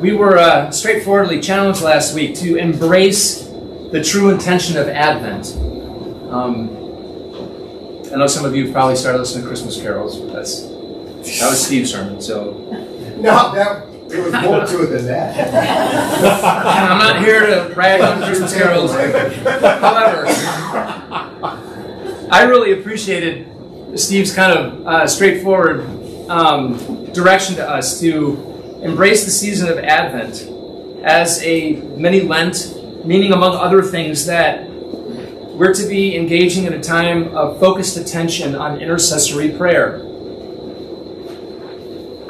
we were uh, straightforwardly challenged last week to embrace the true intention of Advent. Um, I know some of you probably started listening to Christmas carols. That's that was Steve's sermon, so No, that, there was more to it than that. I'm not here to brag on Christmas carols. However, I really appreciated Steve's kind of uh, straightforward um, direction to us to embrace the season of Advent as a mini Lent, meaning, among other things, that we're to be engaging in a time of focused attention on intercessory prayer.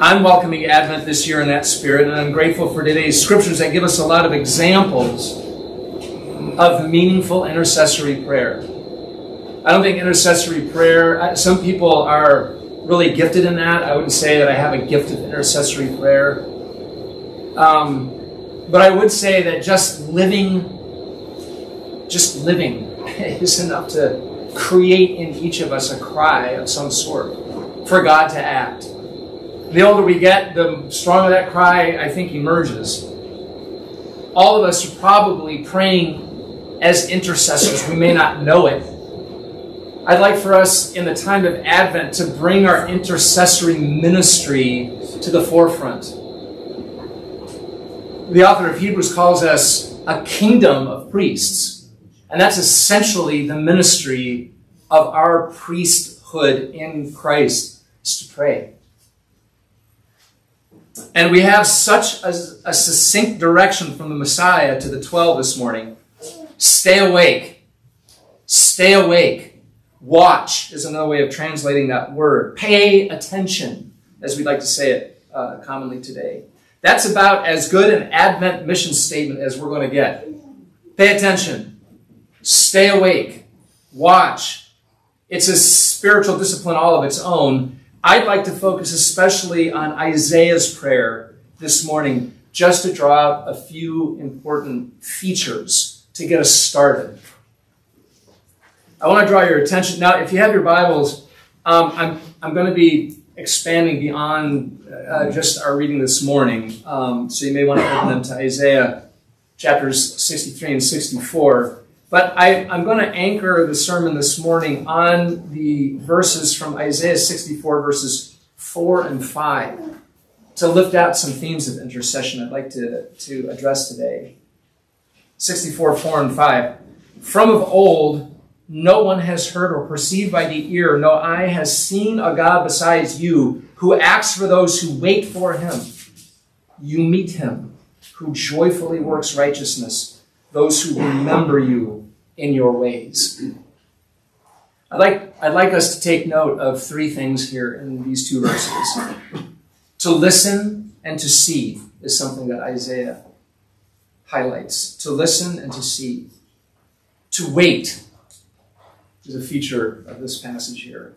I'm welcoming Advent this year in that spirit, and I'm grateful for today's scriptures that give us a lot of examples of meaningful intercessory prayer. I don't think intercessory prayer, uh, some people are really gifted in that. I wouldn't say that I have a gift of intercessory prayer. Um, but I would say that just living, just living is enough to create in each of us a cry of some sort for God to act. The older we get, the stronger that cry, I think, emerges. All of us are probably praying as intercessors. We may not know it. I'd like for us in the time of Advent to bring our intercessory ministry to the forefront. The author of Hebrews calls us a kingdom of priests. And that's essentially the ministry of our priesthood in Christ, is to pray. And we have such a, a, succinct direction from the Messiah to the 12 this morning. Stay awake. Stay awake. Watch is another way of translating that word. Pay attention, as we'd like to say it uh, commonly today. That's about as good an Advent mission statement as we're going to get. Pay attention. Stay awake. Watch. It's a spiritual discipline all of its own I'd like to focus especially on Isaiah's prayer this morning, just to draw out a few important features to get us started. I want to draw your attention. Now, if you have your Bibles, um, I'm, I'm going to be expanding beyond uh, just our reading this morning. Um, so you may want to open them to Isaiah chapters 63 and 64. But I, am going to anchor the sermon this morning on the verses from Isaiah 64, verses 4 and 5, to lift out some themes of intercession I'd like to, to address today. 64, 4 and 5. From of old, no one has heard or perceived by the ear, no eye has seen a God besides you, who acts for those who wait for him. You meet him, who joyfully works righteousness, those who remember you in your ways. I'd like, I'd like us to take note of three things here in these two verses. to listen and to see is something that Isaiah highlights. To listen and to see. To wait is a feature of this passage here.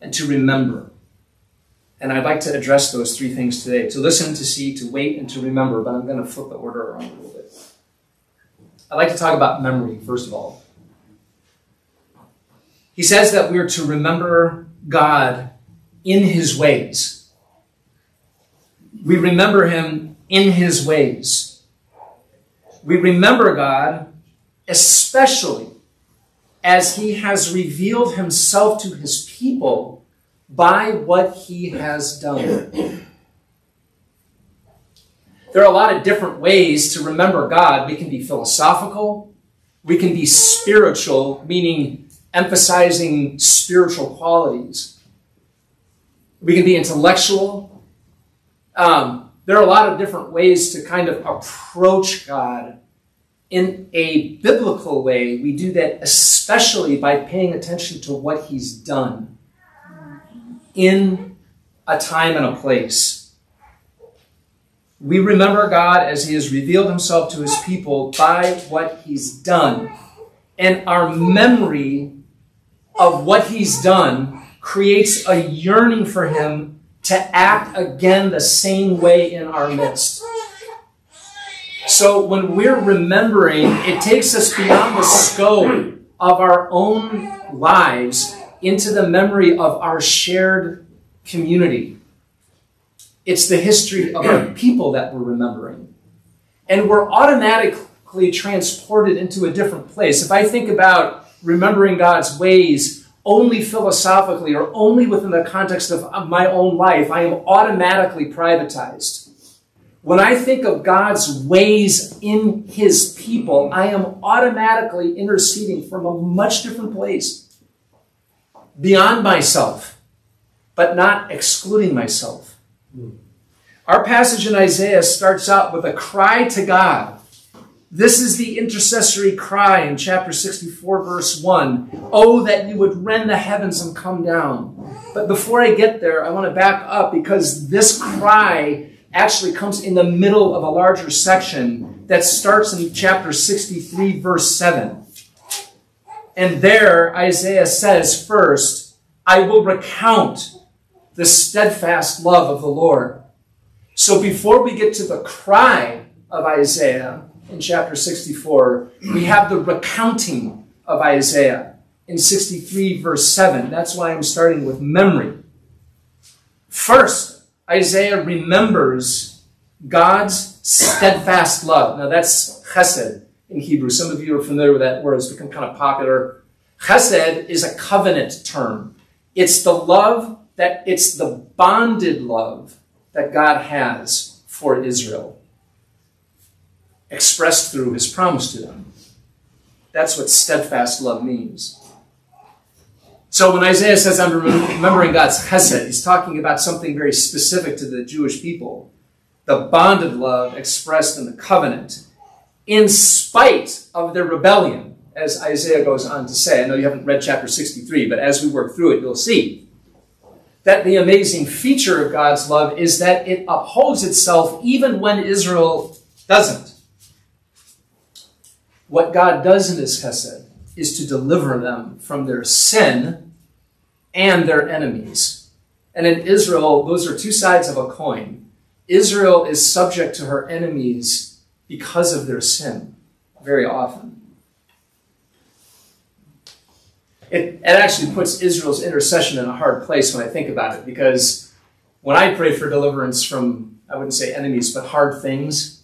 And to remember. And I'd like to address those three things today to listen, to see, to wait, and to remember, but I'm going to flip the order around a little bit. I'd like to talk about memory, first of all. He says that we're to remember God in his ways. We remember him in his ways. We remember God especially as he has revealed himself to his people by what he has done. There are a lot of different ways to remember God. We can be philosophical, we can be spiritual, meaning emphasizing spiritual qualities. We can be intellectual. Um, there are a lot of different ways to kind of approach God in a biblical way. We do that especially by paying attention to what He's done in a time and a place. We remember God as He has revealed Himself to His people by what He's done. And our memory of what He's done creates a yearning for Him to act again the same way in our midst. So when we're remembering, it takes us beyond the scope of our own lives into the memory of our shared community It's the history of our people that we're remembering. And we're automatically transported into a different place. If I think about remembering God's ways only philosophically or only within the context of my own life, I am automatically privatized. When I think of God's ways in his people, I am automatically interceding from a much different place, beyond myself, but not excluding myself. Our passage in Isaiah starts out with a cry to God. This is the intercessory cry in chapter 64, verse 1. Oh, that you would rend the heavens and come down. But before I get there, I want to back up because this cry actually comes in the middle of a larger section that starts in chapter 63, verse 7. And there, Isaiah says first, I will recount the steadfast love of the Lord. So before we get to the cry of Isaiah in chapter 64, we have the recounting of Isaiah in 63, verse 7. That's why I'm starting with memory. First, Isaiah remembers God's steadfast love. Now that's chesed in Hebrew. Some of you are familiar with that word. It's become kind of popular. Chesed is a covenant term. It's the love that, it's the bonded love that God has for Israel, expressed through his promise to them. That's what steadfast love means. So when Isaiah says, I'm remembering God's chesed, he's talking about something very specific to the Jewish people. The bond of love expressed in the covenant, in spite of their rebellion, as Isaiah goes on to say. I know you haven't read chapter 63, but as we work through it, you'll see that the amazing feature of God's love is that it upholds itself even when Israel doesn't. What God does in his chesed is to deliver them from their sin and their enemies. And in Israel, those are two sides of a coin. Israel is subject to her enemies because of their sin, very often. It, it actually puts Israel's intercession in a hard place when I think about it, because when I pray for deliverance from, I wouldn't say enemies, but hard things,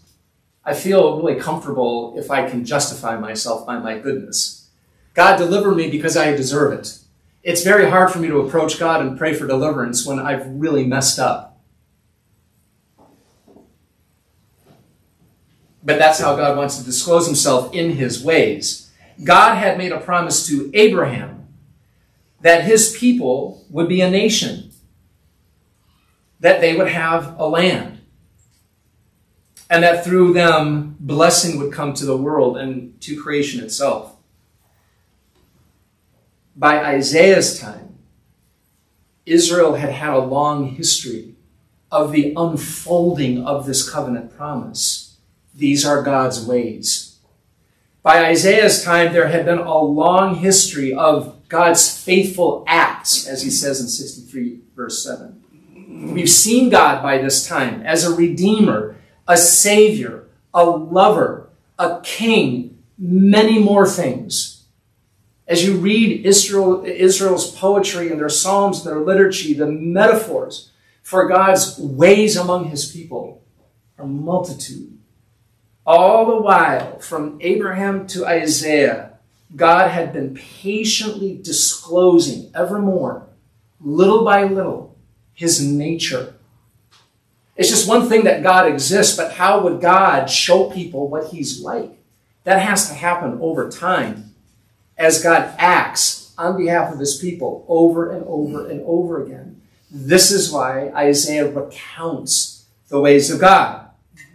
I feel really comfortable if I can justify myself by my goodness. God deliver me because I deserve it. It's very hard for me to approach God and pray for deliverance when I've really messed up. But that's how God wants to disclose himself in his ways. God had made a promise to Abraham that his people would be a nation, that they would have a land, and that through them blessing would come to the world and to creation itself by Isaiah's time, Israel had had a long history of the unfolding of this covenant promise. These are God's ways. By Isaiah's time, there had been a long history of God's faithful acts, as he says in 63, verse 7. We've seen God by this time as a redeemer, a savior, a lover, a king, many more things. As you read Israel, Israel's poetry and their psalms their liturgy, the metaphors for God's ways among his people are multitude. All the while, from Abraham to Isaiah, God had been patiently disclosing evermore, little by little, his nature. It's just one thing that God exists, but how would God show people what he's like? That has to happen over time as God acts on behalf of his people over and over and over again. This is why Isaiah recounts the ways of God,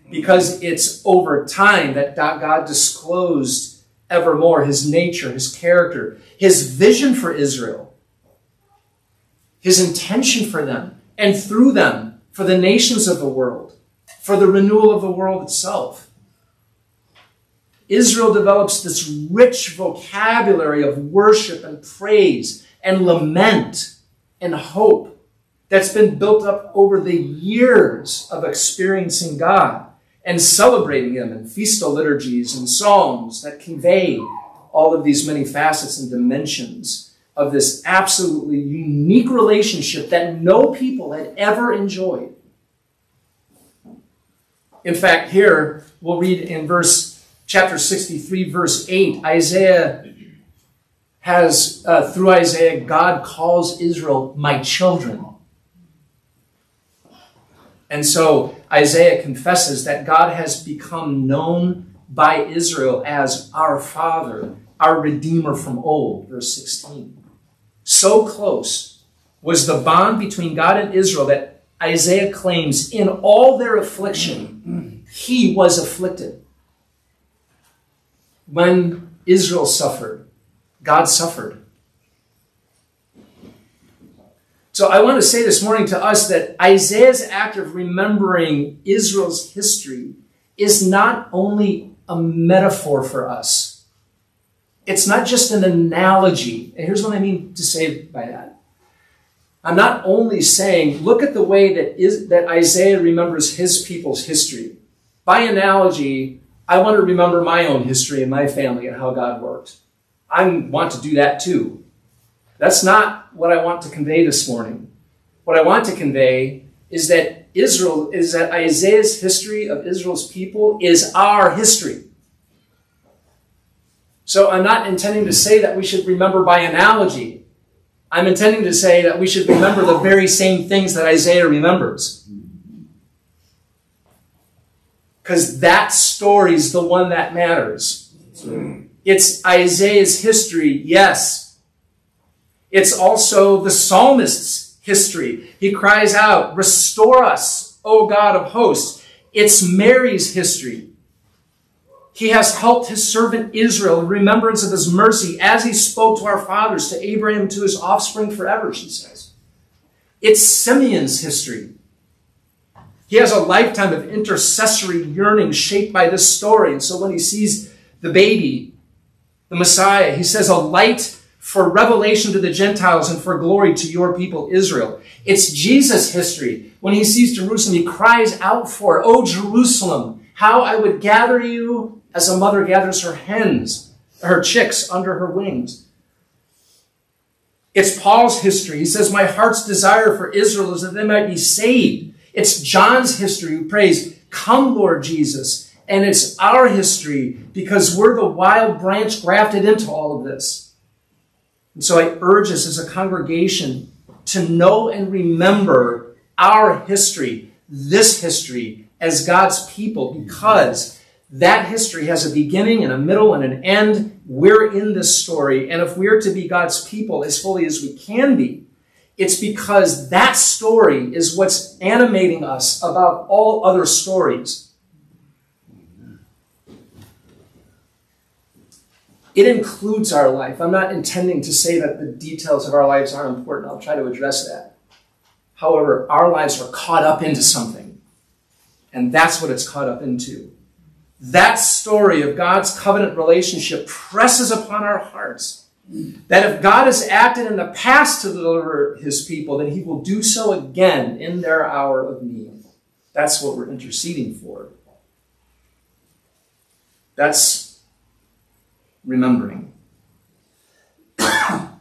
because it's over time that God disclosed evermore his nature, his character, his vision for Israel, his intention for them, and through them for the nations of the world, for the renewal of the world itself. Israel develops this rich vocabulary of worship and praise and lament and hope that's been built up over the years of experiencing God and celebrating Him in festal liturgies and psalms that convey all of these many facets and dimensions of this absolutely unique relationship that no people had ever enjoyed. In fact, here we'll read in verse chapter 63, verse 8, Isaiah has, uh, through Isaiah, God calls Israel my children. And so Isaiah confesses that God has become known by Israel as our Father, our Redeemer from old, verse 16. So close was the bond between God and Israel that Isaiah claims in all their affliction, he was afflicted. When Israel suffered, God suffered. So I want to say this morning to us that Isaiah's act of remembering Israel's history is not only a metaphor for us. It's not just an analogy. And here's what I mean to say by that. I'm not only saying, look at the way that, is, that Isaiah remembers his people's history. By analogy, I want to remember my own history and my family and how God worked. I want to do that too. That's not what I want to convey this morning. What I want to convey is that Israel, is that Isaiah's history of Israel's people is our history. So I'm not intending to say that we should remember by analogy. I'm intending to say that we should remember the very same things that Isaiah remembers. Because that story is the one that matters. It's Isaiah's history, yes. It's also the psalmist's history. He cries out, Restore us, O God of hosts. It's Mary's history. He has helped his servant Israel in remembrance of his mercy as he spoke to our fathers, to Abraham, to his offspring forever, she says. It's Simeon's history. He has a lifetime of intercessory yearning shaped by this story. And so when he sees the baby, the Messiah, he says, a light for revelation to the Gentiles and for glory to your people Israel. It's Jesus' history. When he sees Jerusalem, he cries out for. Oh, Jerusalem, how I would gather you as a mother gathers her hens, her chicks under her wings. It's Paul's history. He says, My heart's desire for Israel is that they might be saved. It's John's history who prays, Come, Lord Jesus. And it's our history because we're the wild branch grafted into all of this. And so I urge us as a congregation to know and remember our history, this history, as God's people, because that history has a beginning and a middle and an end. We're in this story. And if we're to be God's people as fully as we can be, it's because that story is what's animating us about all other stories. It includes our life. I'm not intending to say that the details of our lives aren't important. I'll try to address that. However, our lives are caught up into something. And that's what it's caught up into. That story of God's covenant relationship presses upon our hearts that if God has acted in the past to deliver his people, then he will do so again in their hour of need. That's what we're interceding for. That's remembering. of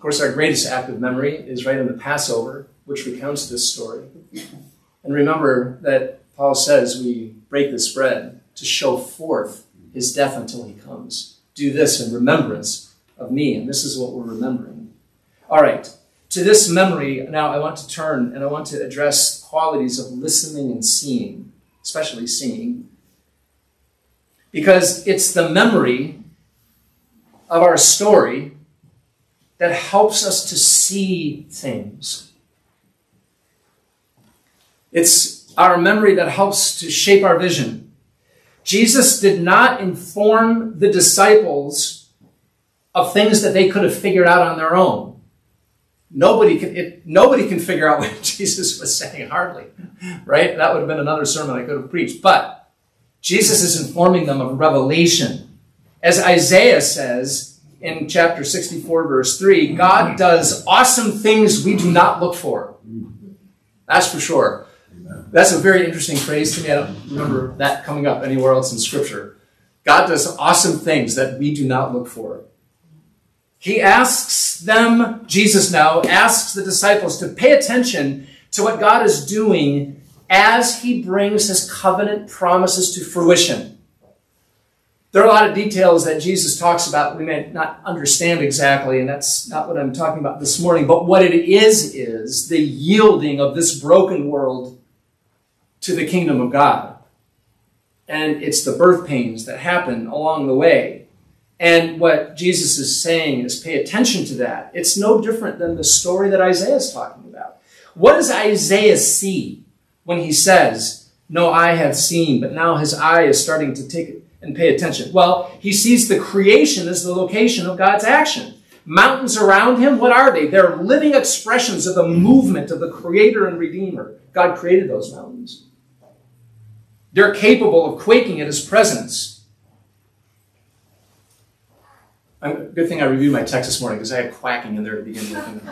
course, our greatest act of memory is right in the Passover, which recounts this story. And remember that Paul says we break this bread to show forth his death until he comes. Do this in remembrance of me. And this is what we're remembering. All right. To this memory, now I want to turn and I want to address qualities of listening and seeing, especially seeing, because it's the memory of our story that helps us to see things. It's our memory that helps to shape our vision. Jesus did not inform the disciples of things that they could have figured out on their own. Nobody can, it, nobody can figure out what Jesus was saying, hardly, right? That would have been another sermon I could have preached. But Jesus is informing them of revelation. As Isaiah says in chapter 64, verse 3, God does awesome things we do not look for. That's for sure. That's a very interesting phrase to me. I don't remember that coming up anywhere else in Scripture. God does awesome things that we do not look for. He asks them, Jesus now asks the disciples to pay attention to what God is doing as he brings his covenant promises to fruition. There are a lot of details that Jesus talks about we may not understand exactly, and that's not what I'm talking about this morning. But what it is, is the yielding of this broken world to the kingdom of God. And it's the birth pains that happen along the way. And what Jesus is saying is pay attention to that. It's no different than the story that Isaiah is talking about. What does Isaiah see when he says, No eye hath seen, but now his eye is starting to take and pay attention? Well, he sees the creation as the location of God's action. Mountains around him, what are they? They're living expressions of the movement of the Creator and Redeemer. God created those mountains. They're capable of quaking at his presence. I'm, good thing I reviewed my text this morning because I had quacking in there to begin with.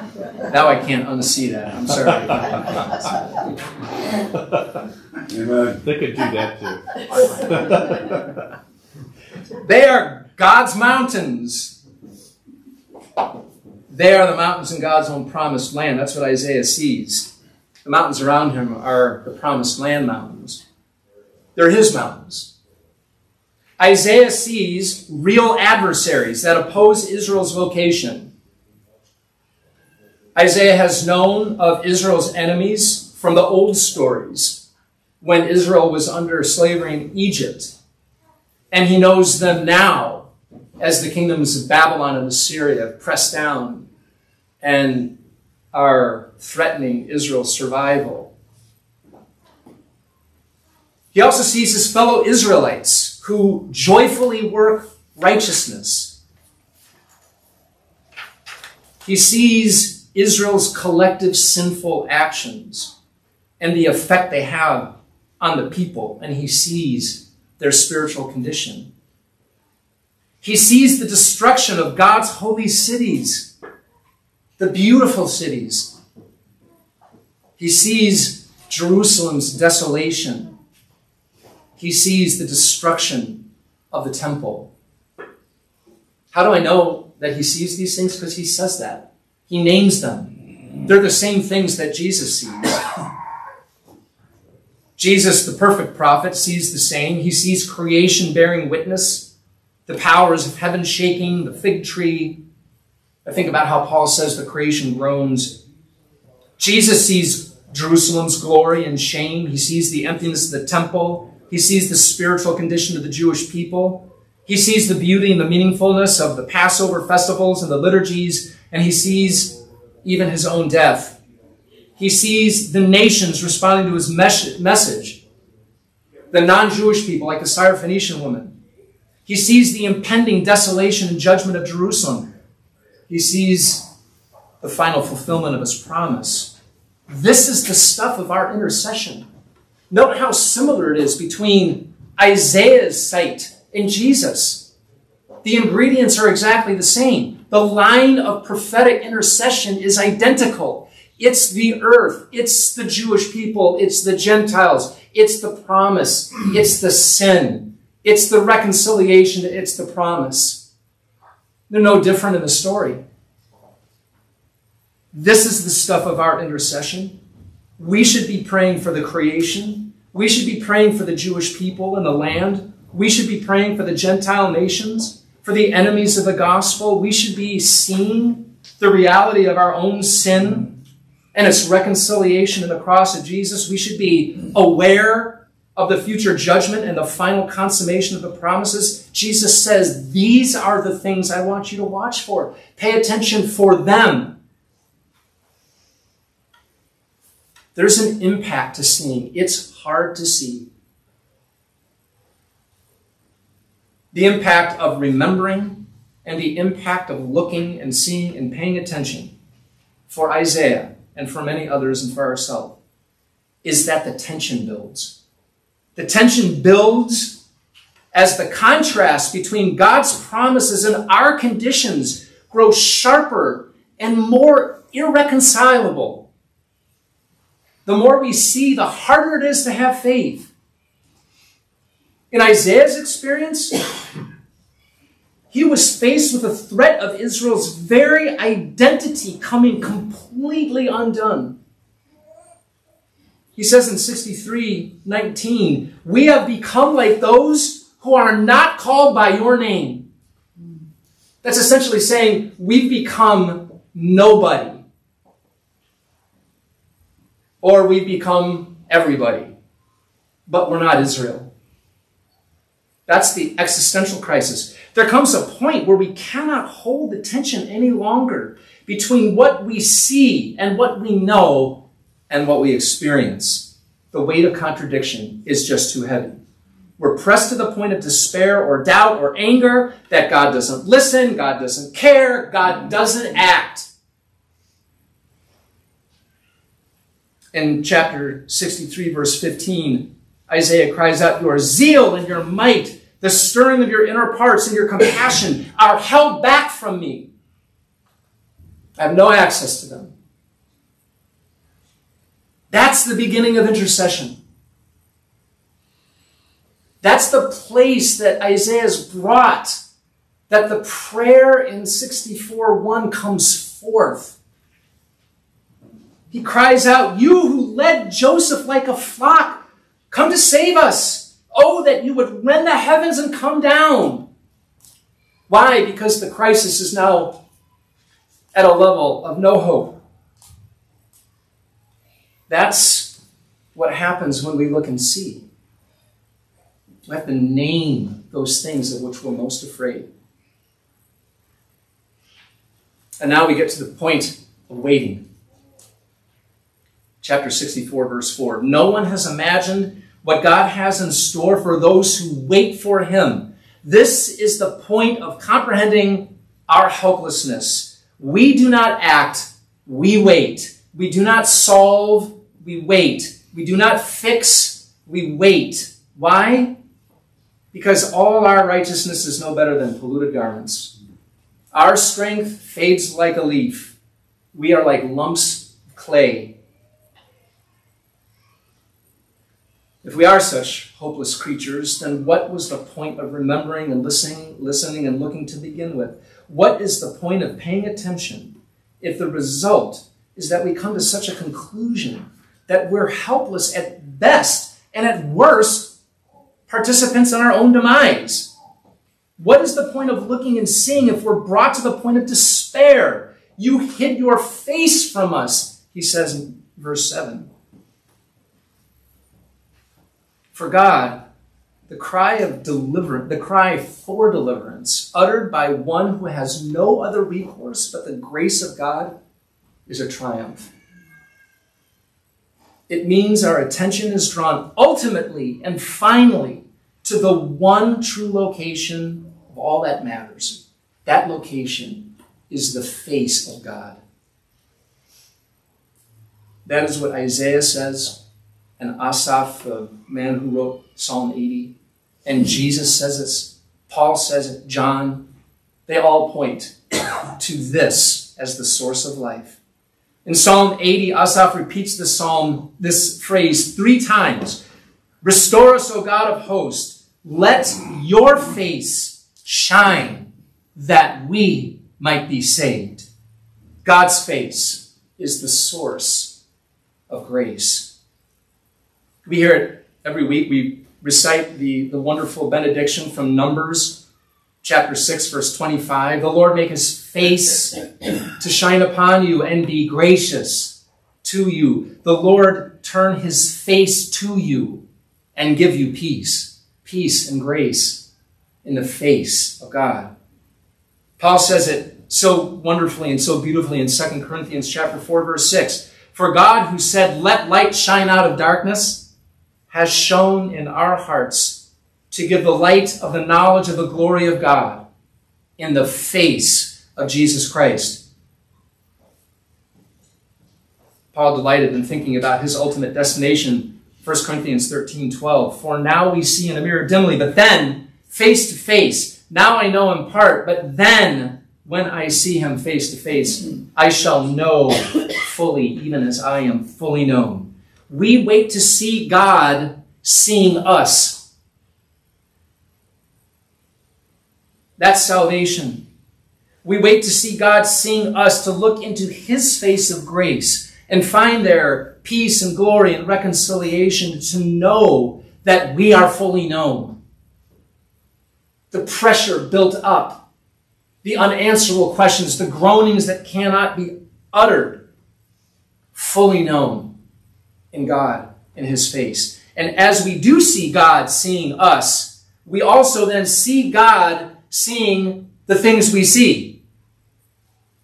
Now I can't unsee that. I'm sorry. Amen. They could do that too. they are God's mountains. They are the mountains in God's own promised land. That's what Isaiah sees. The mountains around him are the promised land mountains. They're his mountains. Isaiah sees real adversaries that oppose Israel's vocation. Isaiah has known of Israel's enemies from the old stories when Israel was under slavery in Egypt. And he knows them now as the kingdoms of Babylon and Assyria press down and are threatening Israel's survival. He also sees his fellow Israelites who joyfully work righteousness. He sees Israel's collective sinful actions and the effect they have on the people, and he sees their spiritual condition. He sees the destruction of God's holy cities, the beautiful cities. He sees Jerusalem's desolation he sees the destruction of the temple. How do I know that he sees these things? Because he says that. He names them. They're the same things that Jesus sees. Jesus, the perfect prophet, sees the same. He sees creation bearing witness, the powers of heaven shaking, the fig tree. I think about how Paul says the creation groans. Jesus sees Jerusalem's glory and shame. He sees the emptiness of the temple. He sees the spiritual condition of the Jewish people. He sees the beauty and the meaningfulness of the Passover festivals and the liturgies, and he sees even his own death. He sees the nations responding to his message, the non Jewish people, like the Syrophoenician woman. He sees the impending desolation and judgment of Jerusalem. He sees the final fulfillment of his promise. This is the stuff of our intercession. Note how similar it is between Isaiah's sight and Jesus. The ingredients are exactly the same. The line of prophetic intercession is identical. It's the earth, it's the Jewish people, it's the Gentiles, it's the promise, it's the sin, it's the reconciliation, it's the promise. They're no different in the story. This is the stuff of our intercession. We should be praying for the creation we should be praying for the Jewish people and the land. We should be praying for the Gentile nations, for the enemies of the gospel. We should be seeing the reality of our own sin and its reconciliation in the cross of Jesus. We should be aware of the future judgment and the final consummation of the promises. Jesus says, These are the things I want you to watch for. Pay attention for them. There's an impact to seeing. It's hard to see. The impact of remembering and the impact of looking and seeing and paying attention for Isaiah and for many others and for ourselves is that the tension builds. The tension builds as the contrast between God's promises and our conditions grows sharper and more irreconcilable the more we see, the harder it is to have faith. In Isaiah's experience, he was faced with the threat of Israel's very identity coming completely undone. He says in 63 19, We have become like those who are not called by your name. That's essentially saying we've become nobody. Or we've become everybody. But we're not Israel. That's the existential crisis. There comes a point where we cannot hold the tension any longer between what we see and what we know and what we experience. The weight of contradiction is just too heavy. We're pressed to the point of despair or doubt or anger that God doesn't listen, God doesn't care, God doesn't act. In chapter 63, verse 15, Isaiah cries out, Your zeal and your might, the stirring of your inner parts and your compassion are held back from me. I have no access to them. That's the beginning of intercession. That's the place that Isaiah's brought, that the prayer in 64 1 comes forth. He cries out, You who led Joseph like a flock, come to save us. Oh, that you would rend the heavens and come down. Why? Because the crisis is now at a level of no hope. That's what happens when we look and see. We have to name those things of which we're most afraid. And now we get to the point of waiting. Chapter 64, verse 4. No one has imagined what God has in store for those who wait for Him. This is the point of comprehending our helplessness. We do not act, we wait. We do not solve, we wait. We do not fix, we wait. Why? Because all our righteousness is no better than polluted garments. Our strength fades like a leaf. We are like lumps of clay. If we are such hopeless creatures, then what was the point of remembering and listening, listening and looking to begin with? What is the point of paying attention if the result is that we come to such a conclusion that we're helpless at best and at worst participants in our own demise? What is the point of looking and seeing if we're brought to the point of despair? You hid your face from us, he says in verse 7. For God, the cry of deliverance, the cry for deliverance, uttered by one who has no other recourse but the grace of God, is a triumph. It means our attention is drawn ultimately and finally to the one true location of all that matters. That location is the face of God. That is what Isaiah says and Asaph, the man who wrote Psalm 80, and Jesus says it, Paul says it, John, they all point to this as the source of life. In Psalm 80, Asaph repeats the psalm, this phrase three times. Restore us, O God of hosts. Let your face shine that we might be saved. God's face is the source of grace. We hear it every week. We recite the, the wonderful benediction from Numbers chapter 6, verse 25. The Lord make his face to shine upon you and be gracious to you. The Lord turn his face to you and give you peace, peace and grace in the face of God. Paul says it so wonderfully and so beautifully in 2 Corinthians chapter 4 verse 6. For God who said, "Let light shine out of darkness," has shone in our hearts to give the light of the knowledge of the glory of God in the face of Jesus Christ. Paul delighted in thinking about his ultimate destination, 1 Corinthians 13 12. For now we see in a mirror dimly, but then face to face. Now I know in part, but then when I see him face to face, I shall know fully, even as I am fully known. We wait to see God seeing us. That's salvation. We wait to see God seeing us, to look into His face of grace and find there peace and glory and reconciliation to know that we are fully known. The pressure built up, the unanswerable questions, the groanings that cannot be uttered, fully known in God, in His face. And as we do see God seeing us, we also then see God seeing the things we see.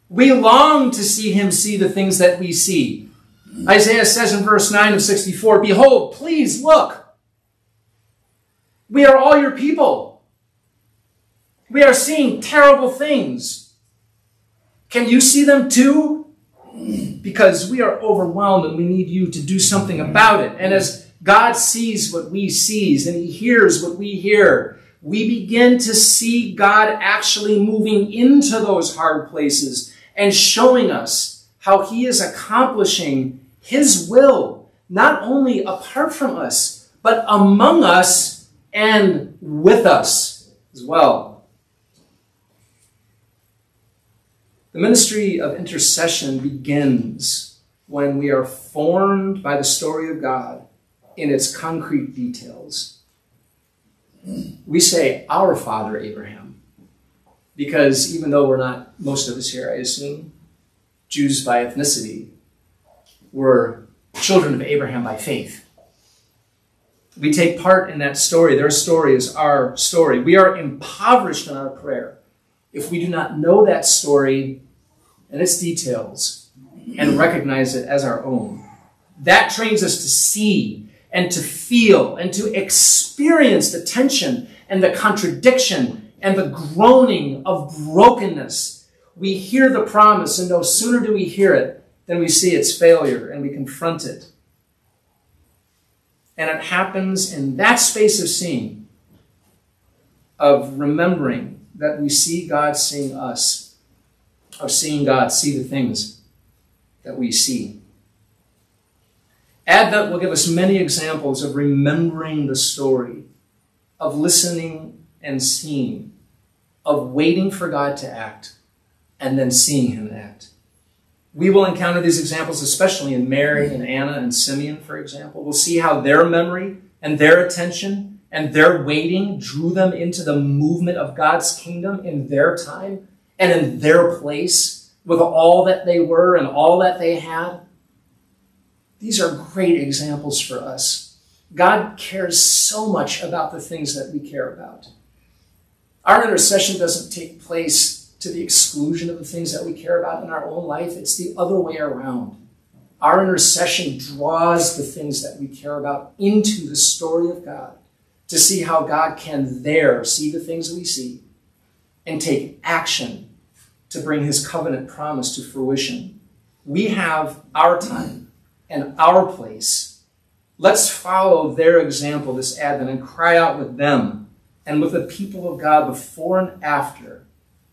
We long to see him see the things that we see. Isaiah says in verse 9 of 64, Behold, please look. We are all your people. We are seeing terrible things. Can you see them too? Because we are overwhelmed and we need you to do something about it. And as God sees what we sees and he hears what we hear, we begin to see God actually moving into those hard places and showing us how he is accomplishing his will, not only apart from us, but among us and with us as well. The ministry of intercession begins when we are formed by the story of God in its concrete details. We say, Our Father Abraham, because even though we're not, most of us here, I assume, Jews by ethnicity, we're children of Abraham by faith. We take part in that story. Their story is our story. We are impoverished in our prayer if we do not know that story and its details and recognize it as our own. That trains us to see and to feel and to experience the tension and the contradiction and the groaning of brokenness. We hear the promise, and no sooner do we hear it than we see its failure and we confront it. And it happens in that space of seeing, of remembering that we see God seeing us, of seeing God see the things that we see. Advent will give us many examples of remembering the story, of listening and seeing, of waiting for God to act, and then seeing Him act. We will encounter these examples, especially in Mary and Anna and Simeon, for example. We'll see how their memory and their attention and their waiting drew them into the movement of God's kingdom in their time and in their place with all that they were and all that they had. These are great examples for us. God cares so much about the things that we care about. Our intercession doesn't take place to the exclusion of the things that we care about in our own life. It's the other way around. Our intercession draws the things that we care about into the story of God to see how God can there see the things we see and take action to bring his covenant promise to fruition. We have our time and our place. Let's follow their example this Advent and cry out with them and with the people of God before and after.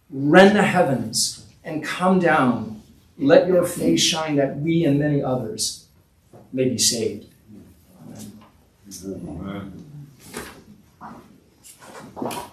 Rend the heavens and come down. Let your face shine that we and many others may be saved. Amen. Amen you.